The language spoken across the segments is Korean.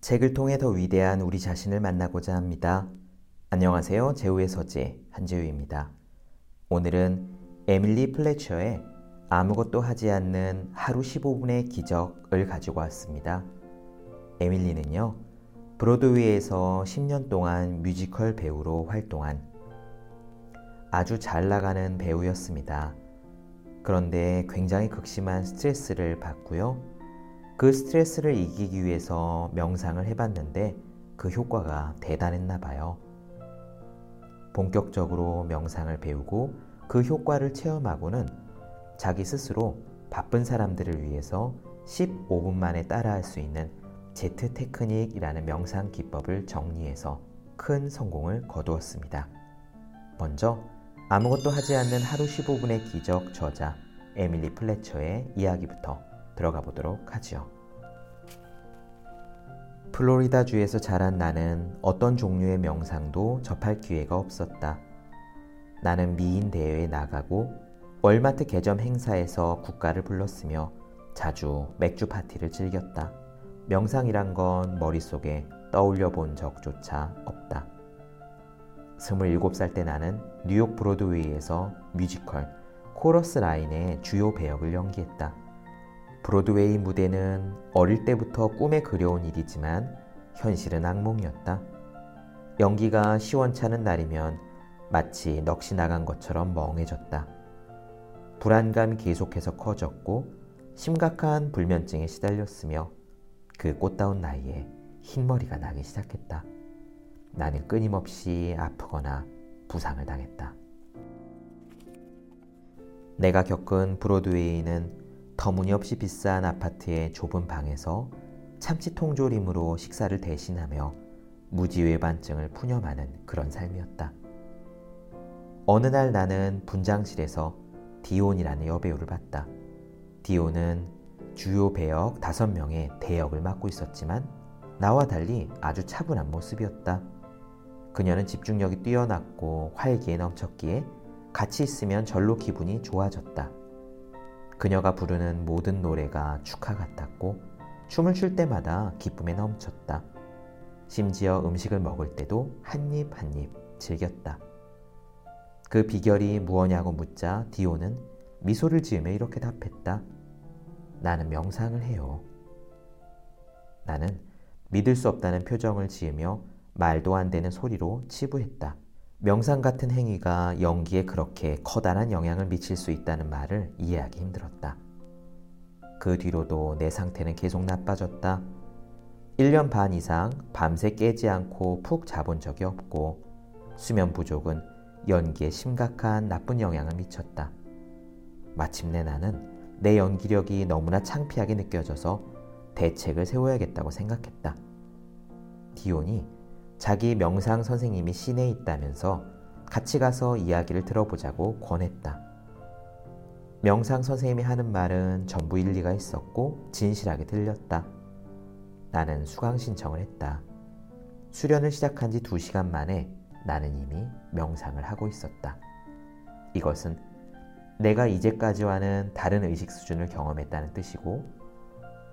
책을 통해 더 위대한 우리 자신을 만나고자 합니다. 안녕하세요. 재우의 서재 한재우입니다. 오늘은 에밀리 플레처의 아무것도 하지 않는 하루 15분의 기적을 가지고 왔습니다. 에밀리는요, 브로드웨이에서 10년 동안 뮤지컬 배우로 활동한 아주 잘 나가는 배우였습니다. 그런데 굉장히 극심한 스트레스를 받고요. 그 스트레스를 이기기 위해서 명상을 해봤는데 그 효과가 대단했나 봐요. 본격적으로 명상을 배우고 그 효과를 체험하고는 자기 스스로 바쁜 사람들을 위해서 15분 만에 따라할 수 있는 제트 테크닉이라는 명상 기법을 정리해서 큰 성공을 거두었습니다. 먼저 아무것도 하지 않는 하루 15분의 기적 저자 에밀리 플래처의 이야기부터 들어가 보도록 하지요. 플로리다주에서 자란 나는 어떤 종류의 명상도 접할 기회가 없었다. 나는 미인 대회에 나가고 월마트 개점 행사에서 국가를 불렀으며 자주 맥주 파티를 즐겼다. 명상이란 건 머릿속에 떠올려 본 적조차 없다. 27살 때 나는 뉴욕 브로드웨이에서 뮤지컬 코러스 라인의 주요 배역을 연기했다. 브로드웨이 무대는 어릴 때부터 꿈에 그려온 일이지만 현실은 악몽이었다. 연기가 시원찮은 날이면 마치 넋이 나간 것처럼 멍해졌다. 불안감이 계속해서 커졌고 심각한 불면증에 시달렸으며 그 꽃다운 나이에 흰머리가 나기 시작했다. 나는 끊임없이 아프거나 부상을 당했다. 내가 겪은 브로드웨이는 터무니없이 비싼 아파트의 좁은 방에서 참치 통조림으로 식사를 대신하며 무지외반증을 푸념하는 그런 삶이었다. 어느 날 나는 분장실에서 디온이라는 여배우를 봤다. 디온은 주요 배역 5명의 대역을 맡고 있었지만 나와 달리 아주 차분한 모습이었다. 그녀는 집중력이 뛰어났고 활기에 넘쳤기에 같이 있으면 절로 기분이 좋아졌다. 그녀가 부르는 모든 노래가 축하 같았고 춤을 출 때마다 기쁨에 넘쳤다. 심지어 음식을 먹을 때도 한 입 한 입 즐겼다. 그 비결이 무엇냐고 묻자 디오는 미소를 지으며 이렇게 답했다. 나는 명상을 해요. 나는 믿을 수 없다는 표정을 지으며 말도 안 되는 소리로 치부했다. 명상 같은 행위가 연기에 그렇게 커다란 영향을 미칠 수 있다는 말을 이해하기 힘들었다. 그 뒤로도 내 상태는 계속 나빠졌다. 1년 반 이상 밤새 깨지 않고 푹 자본 적이 없고 수면 부족은 연기에 심각한 나쁜 영향을 미쳤다. 마침내 나는 내 연기력이 너무나 창피하게 느껴져서 대책을 세워야겠다고 생각했다. 디온이 자기 명상 선생님이 시내에 있다면서 같이 가서 이야기를 들어보자고 권했다. 명상 선생님이 하는 말은 전부 일리가 있었고 진실하게 들렸다. 나는 수강 신청을 했다. 수련을 시작한 지 2시간 만에 나는 이미 명상을 하고 있었다. 이것은 내가 이제까지와는 다른 의식 수준을 경험했다는 뜻이고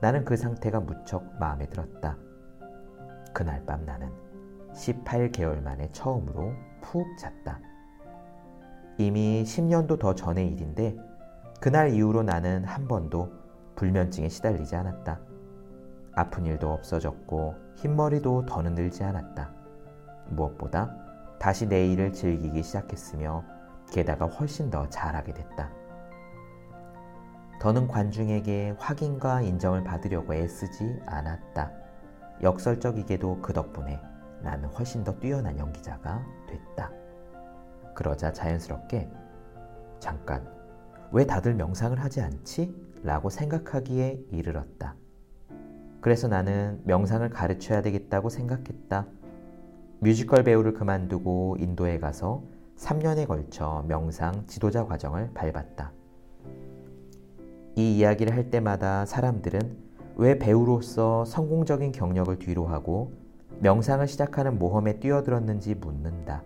나는 그 상태가 무척 마음에 들었다. 그날 밤 나는 18개월 만에 처음으로 푹 잤다. 이미 10년도 더 전의 일인데 그날 이후로 나는 한 번도 불면증에 시달리지 않았다. 아픈 일도 없어졌고 흰머리도 더는 늘지 않았다. 무엇보다 다시 내 일을 즐기기 시작했으며 게다가 훨씬 더 잘하게 됐다. 더는 관중에게 확인과 인정을 받으려고 애쓰지 않았다. 역설적이게도 그 덕분에 나는 훨씬 더 뛰어난 연기자가 됐다. 그러자 자연스럽게 잠깐 왜 다들 명상을 하지 않지? 라고 생각하기에 이르렀다. 그래서 나는 명상을 가르쳐야 되겠다고 생각했다. 뮤지컬 배우를 그만두고 인도에 가서 3년에 걸쳐 명상 지도자 과정을 밟았다. 이 이야기를 할 때마다 사람들은 왜 배우로서 성공적인 경력을 뒤로하고 명상을 시작하는 모험에 뛰어들었는지 묻는다.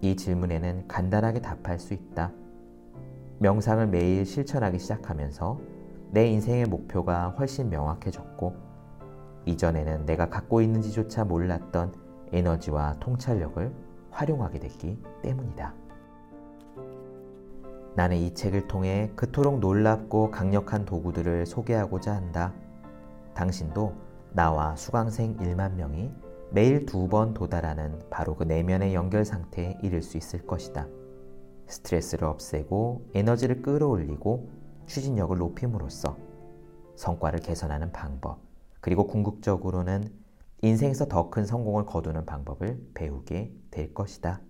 이 질문에는 간단하게 답할 수 있다. 명상을 매일 실천하기 시작하면서 내 인생의 목표가 훨씬 명확해졌고 이전에는 내가 갖고 있는지조차 몰랐던 에너지와 통찰력을 활용하게 됐기 때문이다. 나는 이 책을 통해 그토록 놀랍고 강력한 도구들을 소개하고자 한다. 당신도 나와 수강생 1만 명이 매일 두 번 도달하는 바로 그 내면의 연결 상태에 이를 수 있을 것이다. 스트레스를 없애고 에너지를 끌어올리고 추진력을 높임으로써 성과를 개선하는 방법, 그리고 궁극적으로는 인생에서 더 큰 성공을 거두는 방법을 배우게 될 것이다.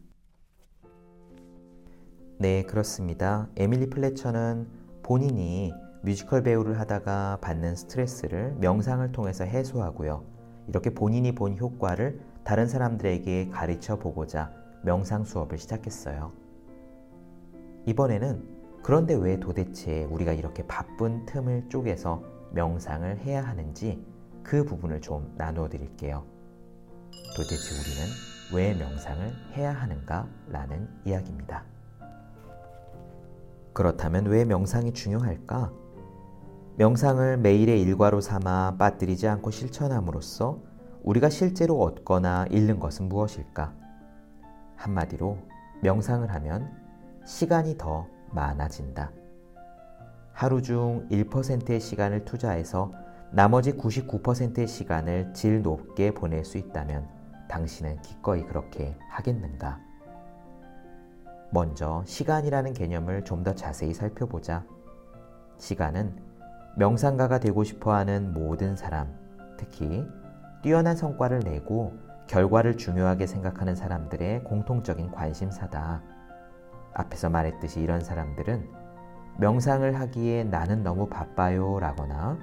네, 그렇습니다. 에밀리 플래처는 본인이 뮤지컬 배우를 하다가 받는 스트레스를 명상을 통해서 해소하고요. 이렇게 본인이 본 효과를 다른 사람들에게 가르쳐 보고자 명상 수업을 시작했어요. 이번에는 그런데 왜 도대체 우리가 이렇게 바쁜 틈을 쪼개서 명상을 해야 하는지 그 부분을 좀 나누어 드릴게요. 도대체 우리는 왜 명상을 해야 하는가? 라는 이야기입니다. 그렇다면 왜 명상이 중요할까? 명상을 매일의 일과로 삼아 빠뜨리지 않고 실천함으로써 우리가 실제로 얻거나 잃는 것은 무엇일까? 한마디로 명상을 하면 시간이 더 많아진다. 하루 중 1%의 시간을 투자해서 나머지 99%의 시간을 질 높게 보낼 수 있다면 당신은 기꺼이 그렇게 하겠는가? 먼저 시간이라는 개념을 좀 더 자세히 살펴보자. 시간은 명상가가 되고 싶어 하는 모든 사람, 특히 뛰어난 성과를 내고 결과를 중요하게 생각하는 사람들의 공통적인 관심사다. 앞에서 말했듯이 이런 사람들은 명상을 하기에 나는 너무 바빠요 라거나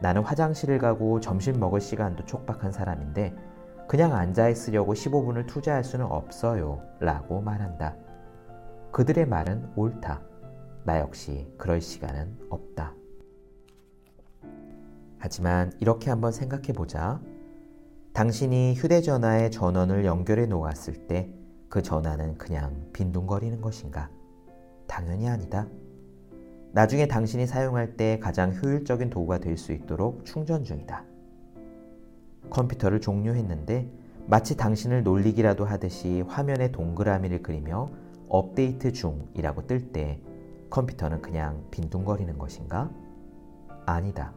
나는 화장실을 가고 점심 먹을 시간도 촉박한 사람인데 그냥 앉아 있으려고 15분을 투자할 수는 없어요 라고 말한다. 그들의 말은 옳다. 나 역시 그럴 시간은 없다. 하지만 이렇게 한번 생각해 보자. 당신이 휴대전화에 전원을 연결해 놓았을 때 그 전화는 그냥 빈둥거리는 것인가? 당연히 아니다. 나중에 당신이 사용할 때 가장 효율적인 도구가 될 수 있도록 충전 중이다. 컴퓨터를 종료했는데 마치 당신을 놀리기라도 하듯이 화면에 동그라미를 그리며 업데이트 중이라고 뜰 때 컴퓨터는 그냥 빈둥거리는 것인가? 아니다.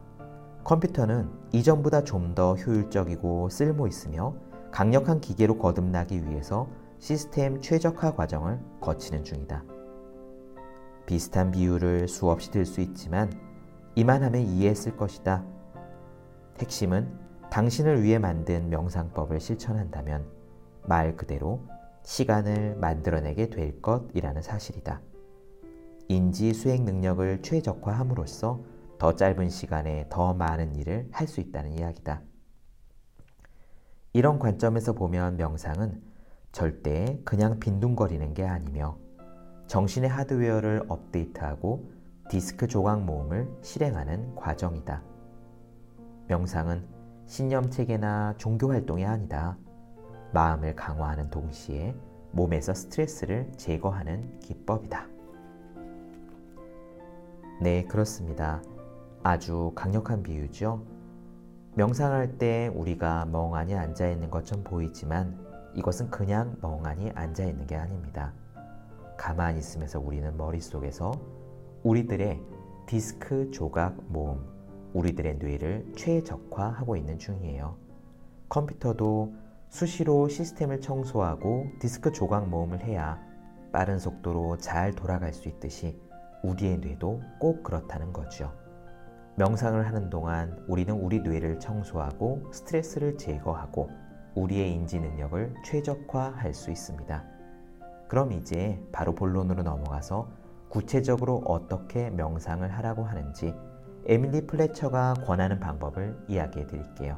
컴퓨터는 이전보다 좀 더 효율적이고 쓸모 있으며 강력한 기계로 거듭나기 위해서 시스템 최적화 과정을 거치는 중이다. 비슷한 비유를 수없이 들 수 있지만 이만하면 이해했을 것이다. 핵심은 당신을 위해 만든 명상법을 실천한다면 말 그대로 시간을 만들어내게 될 것이라는 사실이다. 인지 수행 능력을 최적화함으로써 더 짧은 시간에 더 많은 일을 할 수 있다는 이야기다. 이런 관점에서 보면 명상은 절대 그냥 빈둥거리는 게 아니며 정신의 하드웨어를 업데이트하고 디스크 조각 모음을 실행하는 과정이다. 명상은 신념 체계나 종교 활동이 아니다. 마음을 강화하는 동시에 몸에서 스트레스를 제거하는 기법이다. 네, 그렇습니다. 아주 강력한 비유죠. 명상할 때 우리가 멍하니 앉아 있는 것처럼 보이지만 이것은 그냥 멍하니 앉아 있는 게 아닙니다. 가만히 있으면서 우리는 머릿속에서 우리들의 디스크 조각 모음, 우리들의 뇌를 최적화하고 있는 중이에요. 컴퓨터도 수시로 시스템을 청소하고 디스크 조각 모음을 해야 빠른 속도로 잘 돌아갈 수 있듯이 우리의 뇌도 꼭 그렇다는 거죠. 명상을 하는 동안 우리는 우리 뇌를 청소하고 스트레스를 제거하고 우리의 인지 능력을 최적화할 수 있습니다. 그럼 이제 바로 본론으로 넘어가서 구체적으로 어떻게 명상을 하라고 하는지 에밀리 플래처가 권하는 방법을 이야기해 드릴게요.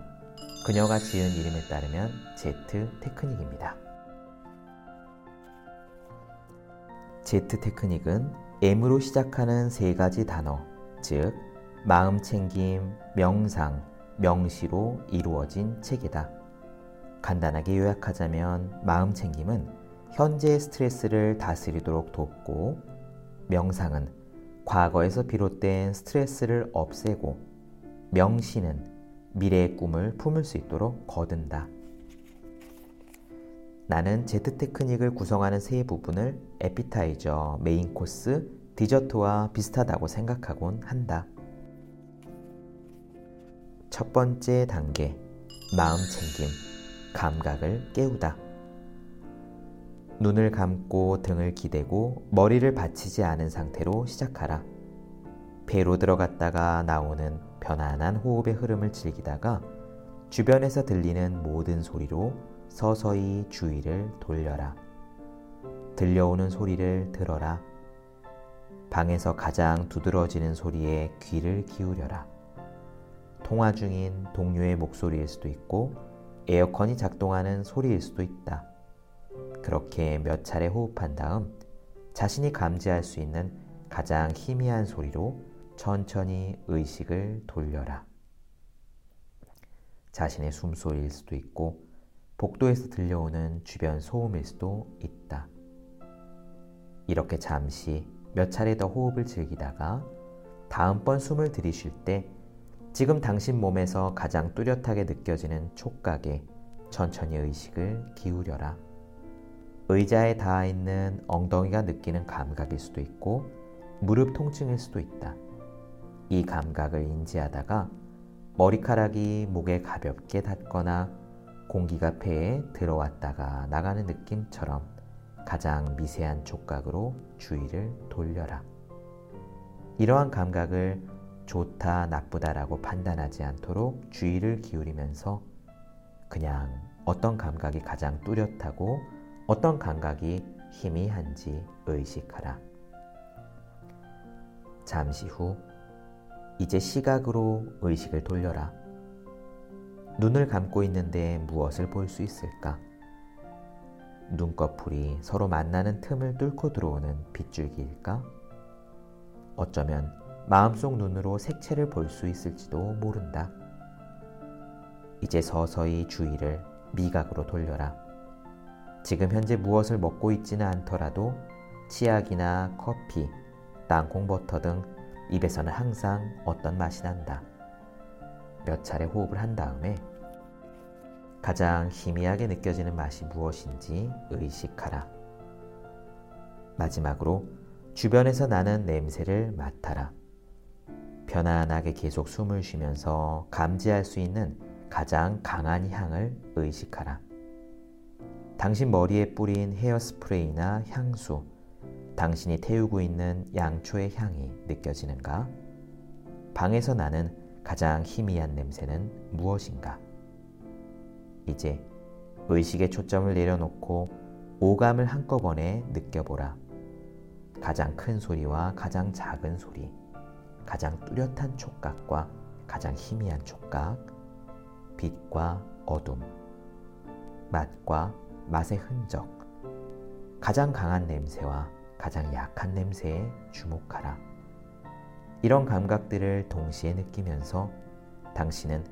그녀가 지은 이름에 따르면 제트 테크닉입니다. 제트 테크닉은 M으로 시작하는 세 가지 단어, 즉, 마음 챙김, 명상, 명시로 이루어진 책이다. 간단하게 요약하자면 마음 챙김은 현재의 스트레스를 다스리도록 돕고 명상은 과거에서 비롯된 스트레스를 없애고 명시는 미래의 꿈을 품을 수 있도록 거든다. 나는 제트 테크닉을 구성하는 세 부분을 애피타이저, 메인 코스, 디저트와 비슷하다고 생각하곤 한다. 첫 번째 단계, 마음 챙김, 감각을 깨우다. 눈을 감고 등을 기대고 머리를 받치지 않은 상태로 시작하라. 배로 들어갔다가 나오는 편안한 호흡의 흐름을 즐기다가 주변에서 들리는 모든 소리로 서서히 주의를 돌려라. 들려오는 소리를 들어라. 방에서 가장 두드러지는 소리에 귀를 기울여라. 통화 중인 동료의 목소리일 수도 있고 에어컨이 작동하는 소리일 수도 있다. 그렇게 몇 차례 호흡한 다음 자신이 감지할 수 있는 가장 희미한 소리로 천천히 의식을 돌려라. 자신의 숨소리일 수도 있고 복도에서 들려오는 주변 소음일 수도 있다. 이렇게 잠시 몇 차례 더 호흡을 즐기다가 다음번 숨을 들이쉴 때 지금 당신 몸에서 가장 뚜렷하게 느껴지는 촉각에 천천히 의식을 기울여라. 의자에 닿아 있는 엉덩이가 느끼는 감각일 수도 있고 무릎 통증일 수도 있다. 이 감각을 인지하다가 머리카락이 목에 가볍게 닿거나 공기가 폐에 들어왔다가 나가는 느낌처럼 가장 미세한 촉각으로 주의를 돌려라. 이러한 감각을 좋다, 나쁘다라고 판단하지 않도록 주의를 기울이면서 그냥 어떤 감각이 가장 뚜렷하고 어떤 감각이 희미한지 의식하라. 잠시 후 이제 시각으로 의식을 돌려라. 눈을 감고 있는데 무엇을 볼 수 있을까? 눈꺼풀이 서로 만나는 틈을 뚫고 들어오는 빗줄기일까? 어쩌면 마음속 눈으로 색채를 볼 수 있을지도 모른다. 이제 서서히 주의를 미각으로 돌려라. 지금 현재 무엇을 먹고 있지는 않더라도 치약이나 커피, 땅콩 버터 등 입에서는 항상 어떤 맛이 난다. 몇 차례 호흡을 한 다음에 가장 희미하게 느껴지는 맛이 무엇인지 의식하라. 마지막으로 주변에서 나는 냄새를 맡아라. 편안하게 계속 숨을 쉬면서 감지할 수 있는 가장 강한 향을 의식하라. 당신 머리에 뿌린 헤어스프레이나 향수, 당신이 태우고 있는 양초의 향이 느껴지는가? 방에서 나는 가장 희미한 냄새는 무엇인가? 이제 의식의 초점을 내려놓고 오감을 한꺼번에 느껴보라. 가장 큰 소리와 가장 작은 소리, 가장 뚜렷한 촉각과 가장 희미한 촉각, 빛과 어둠, 맛과 맛의 흔적, 가장 강한 냄새와 가장 약한 냄새에 주목하라. 이런 감각들을 동시에 느끼면서 당신은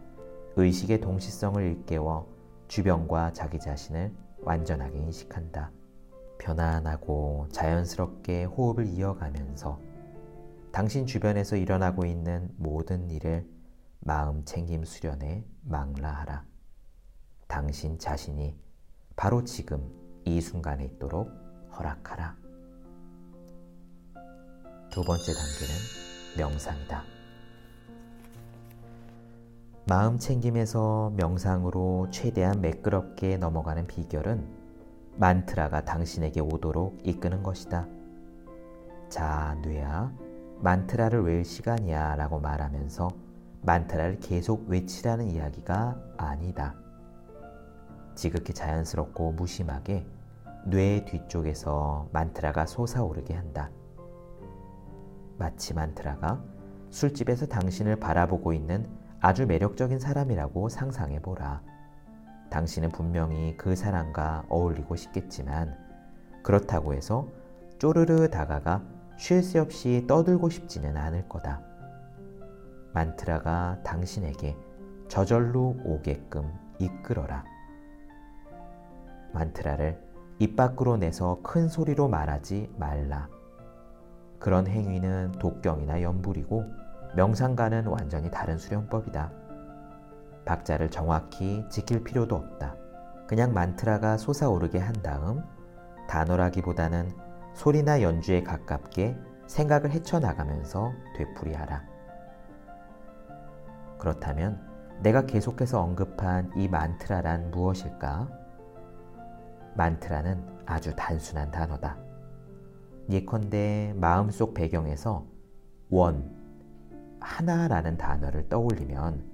의식의 동시성을 일깨워 주변과 자기 자신을 완전하게 인식한다. 편안하고 자연스럽게 호흡을 이어가면서 당신 주변에서 일어나고 있는 모든 일을 마음 챙김 수련에 망라하라. 당신 자신이 바로 지금 이 순간에 있도록 허락하라. 두 번째 단계는 명상이다. 마음 챙김에서 명상으로 최대한 매끄럽게 넘어가는 비결은 만트라가 당신에게 오도록 이끄는 것이다. 자, 뇌야, 만트라를 외울 시간이야 라고 말하면서 만트라를 계속 외치라는 이야기가 아니다. 지극히 자연스럽고 무심하게 뇌 뒤쪽에서 만트라가 솟아오르게 한다. 마치 만트라가 술집에서 당신을 바라보고 있는 아주 매력적인 사람이라고 상상해 보라. 당신은 분명히 그 사람과 어울리고 싶겠지만 그렇다고 해서 쪼르르 다가가 쉴 새 없이 떠들고 싶지는 않을 거다. 만트라가 당신에게 저절로 오게끔 이끌어라. 만트라를 입 밖으로 내서 큰 소리로 말하지 말라. 그런 행위는 독경이나 연불이고 명상과는 완전히 다른 수련법이다. 박자를 정확히 지킬 필요도 없다. 그냥 만트라가 솟아오르게 한 다음 단어라기보다는 소리나 연주에 가깝게 생각을 헤쳐나가면서 되풀이하라. 그렇다면 내가 계속해서 언급한 이 만트라란 무엇일까? 만트라는 아주 단순한 단어다. 예컨대 마음속 배경에서 원, 하나라는 단어를 떠올리면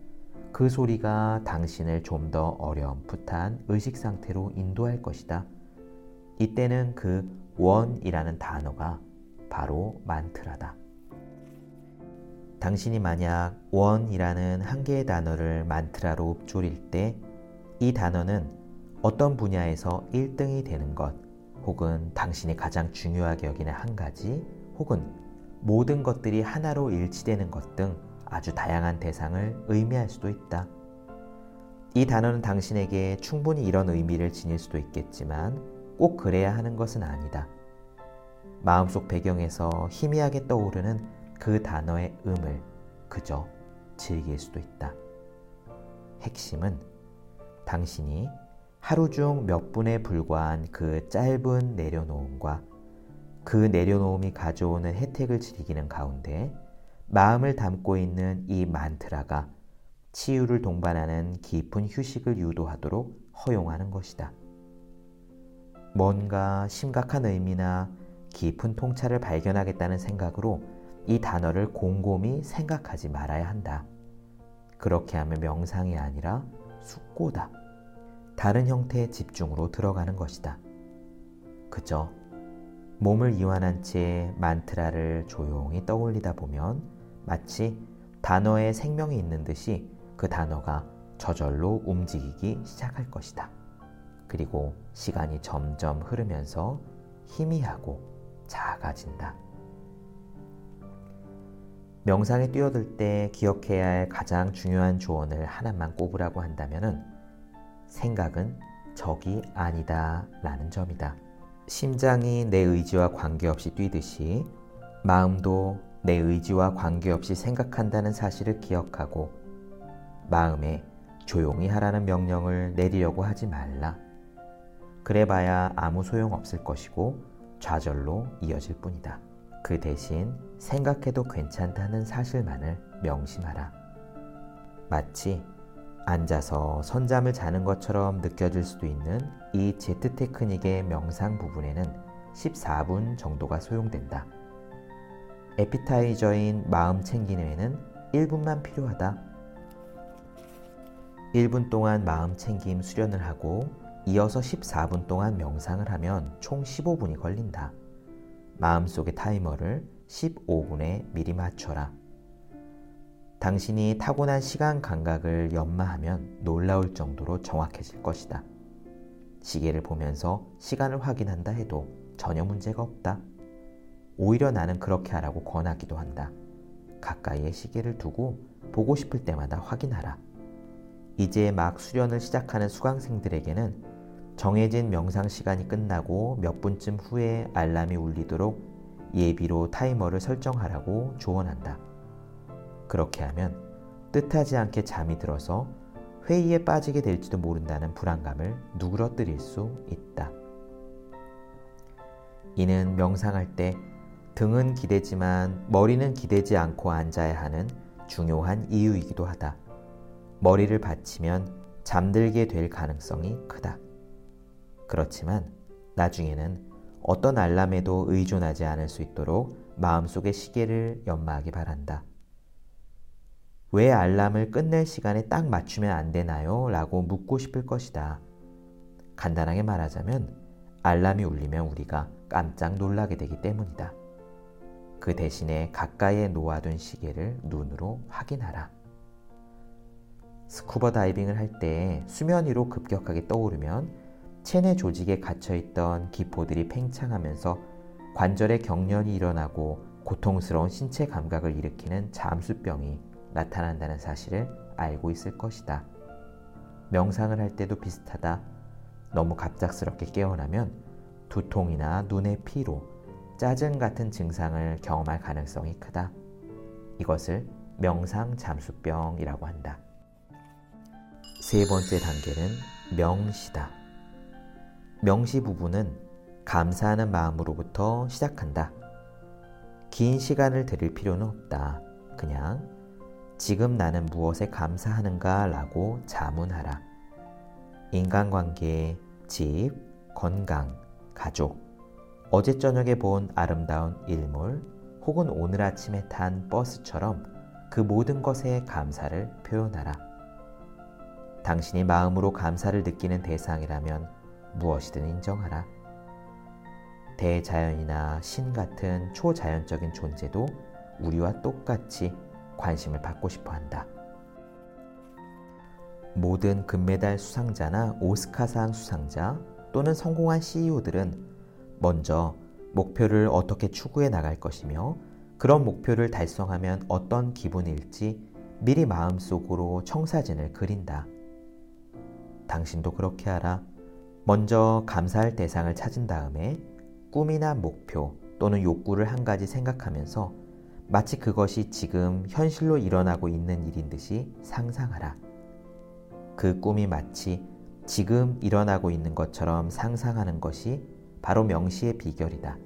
그 소리가 당신을 좀 더 어렴풋한 의식 상태로 인도할 것이다. 이때는 그 원이라는 단어가 바로 만트라다. 당신이 만약 원이라는 한 개의 단어를 만트라로 읊조릴 때이 단어는 어떤 분야에서 1등이 되는 것 혹은 당신이 가장 중요하게 여기는 한 가지 혹은 모든 것들이 하나로 일치되는 것 등 아주 다양한 대상을 의미할 수도 있다. 이 단어는 당신에게 충분히 이런 의미를 지닐 수도 있겠지만 꼭 그래야 하는 것은 아니다. 마음속 배경에서 희미하게 떠오르는 그 단어의 음을 그저 즐길 수도 있다. 핵심은 당신이 하루 중 몇 분에 불과한 그 짧은 내려놓음과 그 내려놓음이 가져오는 혜택을 즐기는 가운데 마음을 담고 있는 이 만트라가 치유를 동반하는 깊은 휴식을 유도하도록 허용하는 것이다. 뭔가 심각한 의미나 깊은 통찰을 발견하겠다는 생각으로 이 단어를 곰곰이 생각하지 말아야 한다. 그렇게 하면 명상이 아니라 숙고다. 다른 형태의 집중으로 들어가는 것이다. 그저 몸을 이완한 채 만트라를 조용히 떠올리다 보면 마치 단어에 생명이 있는 듯이 그 단어가 저절로 움직이기 시작할 것이다. 그리고 시간이 점점 흐르면서 희미하고 작아진다. 명상에 뛰어들 때 기억해야 할 가장 중요한 조언을 하나만 꼽으라고 한다면 생각은 적이 아니다 라는 점이다. 심장이 내 의지와 관계없이 뛰듯이 마음도 내 의지와 관계없이 생각한다는 사실을 기억하고 마음에 조용히 하라는 명령을 내리려고 하지 말라. 그래봐야 아무 소용 없을 것이고 좌절로 이어질 뿐이다. 그 대신 생각해도 괜찮다는 사실만을 명심하라. 마치 앉아서 선잠을 자는 것처럼 느껴질 수도 있는 이 제트 테크닉의 명상 부분에는 14분 정도가 소용된다. 에피타이저인 마음 챙기는에는 1분만 필요하다. 1분 동안 마음 챙김 수련을 하고 이어서 14분 동안 명상을 하면 총 15분이 걸린다. 마음속의 타이머를 15분에 미리 맞춰라. 당신이 타고난 시간 감각을 연마하면 놀라울 정도로 정확해질 것이다. 시계를 보면서 시간을 확인한다 해도 전혀 문제가 없다. 오히려 나는 그렇게 하라고 권하기도 한다. 가까이에 시계를 두고 보고 싶을 때마다 확인하라. 이제 막 수련을 시작하는 수강생들에게는 정해진 명상 시간이 끝나고 몇 분쯤 후에 알람이 울리도록 예비로 타이머를 설정하라고 조언한다. 그렇게 하면 뜻하지 않게 잠이 들어서 회의에 빠지게 될지도 모른다는 불안감을 누그러뜨릴 수 있다. 이는 명상할 때 등은 기대지만 머리는 기대지 않고 앉아야 하는 중요한 이유이기도 하다. 머리를 받치면 잠들게 될 가능성이 크다. 그렇지만 나중에는 어떤 알람에도 의존하지 않을 수 있도록 마음속의 시계를 연마하기 바란다. 왜 알람을 끝낼 시간에 딱 맞추면 안 되나요? 라고 묻고 싶을 것이다. 간단하게 말하자면 알람이 울리면 우리가 깜짝 놀라게 되기 때문이다. 그 대신에 가까이에 놓아둔 시계를 눈으로 확인하라. 스쿠버 다이빙을 할 때 수면 위로 급격하게 떠오르면 체내 조직에 갇혀있던 기포들이 팽창하면서 관절에 경련이 일어나고 고통스러운 신체 감각을 일으키는 잠수병이 나타난다는 사실을 알고 있을 것이다. 명상을 할 때도 비슷하다. 너무 갑작스럽게 깨어나면 두통이나 눈의 피로, 짜증 같은 증상을 경험할 가능성이 크다. 이것을 명상 잠수병이라고 한다. 세 번째 단계는 명시다. 명시 부분은 감사하는 마음으로부터 시작한다. 긴 시간을 들일 필요는 없다. 그냥 지금 나는 무엇에 감사하는가 라고 자문하라. 인간관계, 집, 건강, 가족, 어제 저녁에 본 아름다운 일몰, 혹은 오늘 아침에 탄 버스처럼 그 모든 것에 감사를 표현하라. 당신이 마음으로 감사를 느끼는 대상이라면 무엇이든 인정하라. 대자연이나 신 같은 초자연적인 존재도 우리와 똑같이 관심을 받고 싶어 한다. 모든 금메달 수상자나 오스카상 수상자 또는 성공한 CEO들은 먼저 목표를 어떻게 추구해 나갈 것이며 그런 목표를 달성하면 어떤 기분일지 미리 마음속으로 청사진을 그린다. 당신도 그렇게 하라. 먼저 감사할 대상을 찾은 다음에 꿈이나 목표 또는 욕구를 한 가지 생각하면서 마치 그것이 지금 현실로 일어나고 있는 일인 듯이 상상하라. 그 꿈이 마치 지금 일어나고 있는 것처럼 상상하는 것이 바로 명시의 비결이다.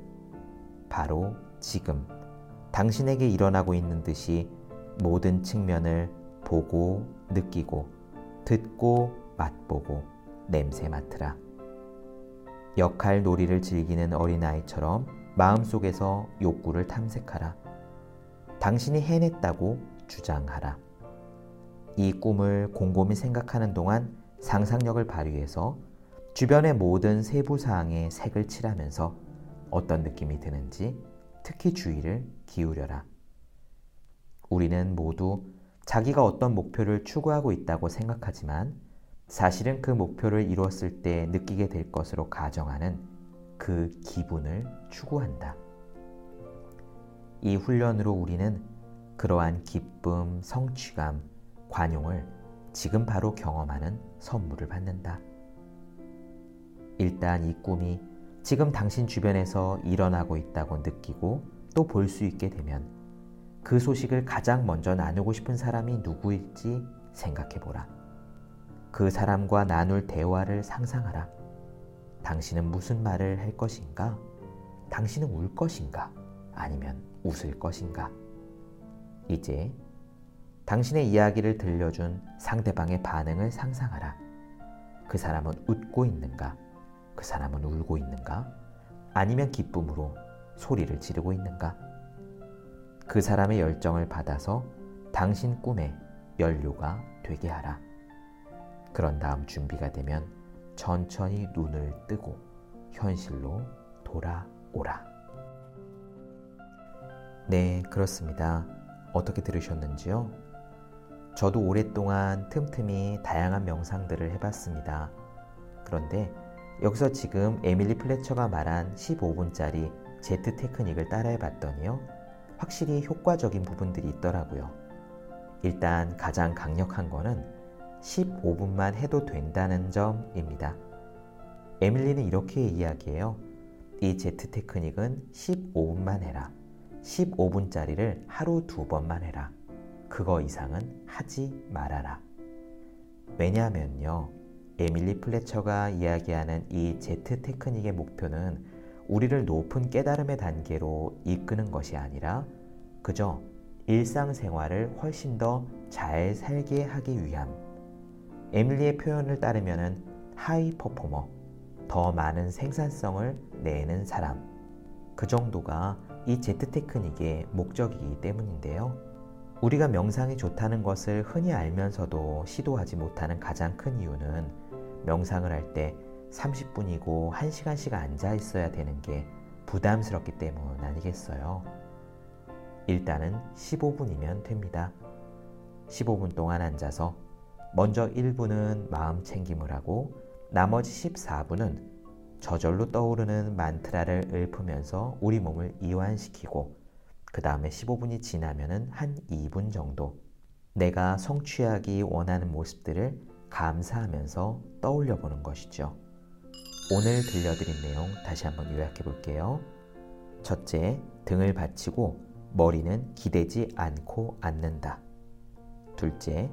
바로 지금 당신에게 일어나고 있는 듯이 모든 측면을 보고 느끼고 듣고 맛보고 냄새 맡으라. 역할 놀이를 즐기는 어린아이처럼 마음속에서 욕구를 탐색하라. 당신이 해냈다고 주장하라. 이 꿈을 곰곰이 생각하는 동안 상상력을 발휘해서 주변의 모든 세부 사항에 색을 칠하면서 어떤 느낌이 드는지 특히 주의를 기울여라. 우리는 모두 자기가 어떤 목표를 추구하고 있다고 생각하지만 사실은 그 목표를 이루었을 때 느끼게 될 것으로 가정하는 그 기분을 추구한다. 이 훈련으로 우리는 그러한 기쁨, 성취감, 관용을 지금 바로 경험하는 선물을 받는다. 일단 이 꿈이 지금 당신 주변에서 일어나고 있다고 느끼고 또 볼 수 있게 되면 그 소식을 가장 먼저 나누고 싶은 사람이 누구일지 생각해 보라. 그 사람과 나눌 대화를 상상하라. 당신은 무슨 말을 할 것인가? 당신은 울 것인가? 아니면 웃을 것인가? 이제 당신의 이야기를 들려준 상대방의 반응을 상상하라. 그 사람은 웃고 있는가? 그 사람은 울고 있는가? 아니면 기쁨으로 소리를 지르고 있는가? 그 사람의 열정을 받아서 당신 꿈의 연료가 되게 하라. 그런 다음 준비가 되면 천천히 눈을 뜨고 현실로 돌아오라. 네, 그렇습니다. 어떻게 들으셨는지요? 저도 오랫동안 틈틈이 다양한 명상들을 해봤습니다. 그런데 여기서 지금 에밀리 플래처가 말한 15분짜리 제트 테크닉을 따라해 봤더니요. 확실히 효과적인 부분들이 있더라고요. 일단 가장 강력한 거는 15분만 해도 된다는 점입니다. 에밀리는 이렇게 이야기해요. 이 제트 테크닉은 15분만 해라. 15분짜리를 하루 두 번만 해라. 그거 이상은 하지 말아라. 왜냐하면요. 에밀리 플레처가 이야기하는 이 제트 테크닉의 목표는 우리를 높은 깨달음의 단계로 이끄는 것이 아니라 그저 일상생활을 훨씬 더 잘 살게 하기 위함. 에밀리의 표현을 따르면 하이 퍼포머, 더 많은 생산성을 내는 사람. 그 정도가 이 제트 테크닉의 목적이기 때문인데요. 우리가 명상이 좋다는 것을 흔히 알면서도 시도하지 못하는 가장 큰 이유는 명상을 할 때 30분이고 1시간씩 앉아 있어야 되는 게 부담스럽기 때문 아니겠어요? 일단은 15분이면 됩니다. 15분 동안 앉아서 먼저 1분은 마음 챙김을 하고 나머지 14분은 저절로 떠오르는 만트라를 읊으면서 우리 몸을 이완시키고 그 다음에 15분이 지나면은 한 2분 정도 내가 성취하기 원하는 모습들을 감사하면서 떠올려 보는 것이죠. 오늘 들려드린 내용 다시 한번 요약해 볼게요. 첫째, 등을 받치고 머리는 기대지 않고 앉는다. 둘째,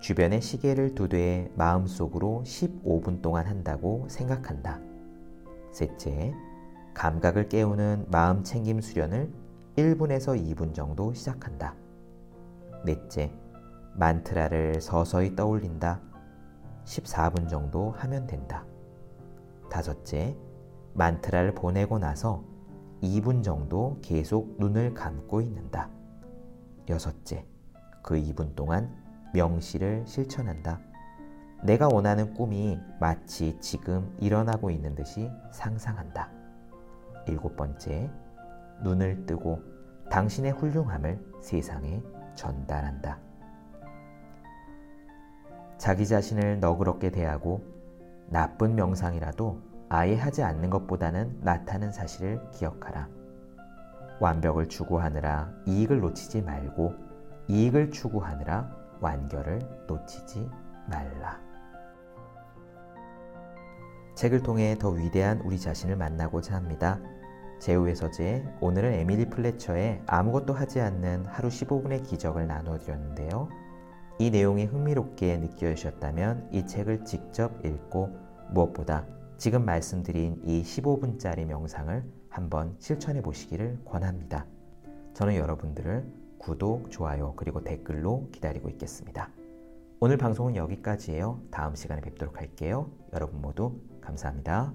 주변에 시계를 두되 마음속으로 15분 동안 한다고 생각한다. 셋째, 감각을 깨우는 마음 챙김 수련을 1분에서 2분 정도 시작한다. 넷째, 만트라를 서서히 떠올린다. 14분 정도 하면 된다. 다섯째, 만트라를 보내고 나서 2분 정도 계속 눈을 감고 있는다. 여섯째, 그 2분 동안 명시를 실천한다. 내가 원하는 꿈이 마치 지금 일어나고 있는 듯이 상상한다. 일곱 번째, 눈을 뜨고 당신의 훌륭함을 세상에 전달한다. 자기 자신을 너그럽게 대하고 나쁜 명상이라도 아예 하지 않는 것보다는 낫다는 사실을 기억하라. 완벽을 추구하느라 이익을 놓치지 말고 이익을 추구하느라 완결을 놓치지 말라. 책을 통해 더 위대한 우리 자신을 만나고자 합니다. 제우의 서재 오늘은 에밀리 플래처의 아무것도 하지 않는 하루 15분의 기적을 나누어 드렸는데요. 이 내용이 흥미롭게 느껴지셨다면 이 책을 직접 읽고 무엇보다 지금 말씀드린 이 15분짜리 명상을 한번 실천해 보시기를 권합니다. 저는 여러분들을 구독, 좋아요, 그리고 댓글로 기다리고 있겠습니다. 오늘 방송은 여기까지예요. 다음 시간에 뵙도록 할게요. 여러분 모두 감사합니다.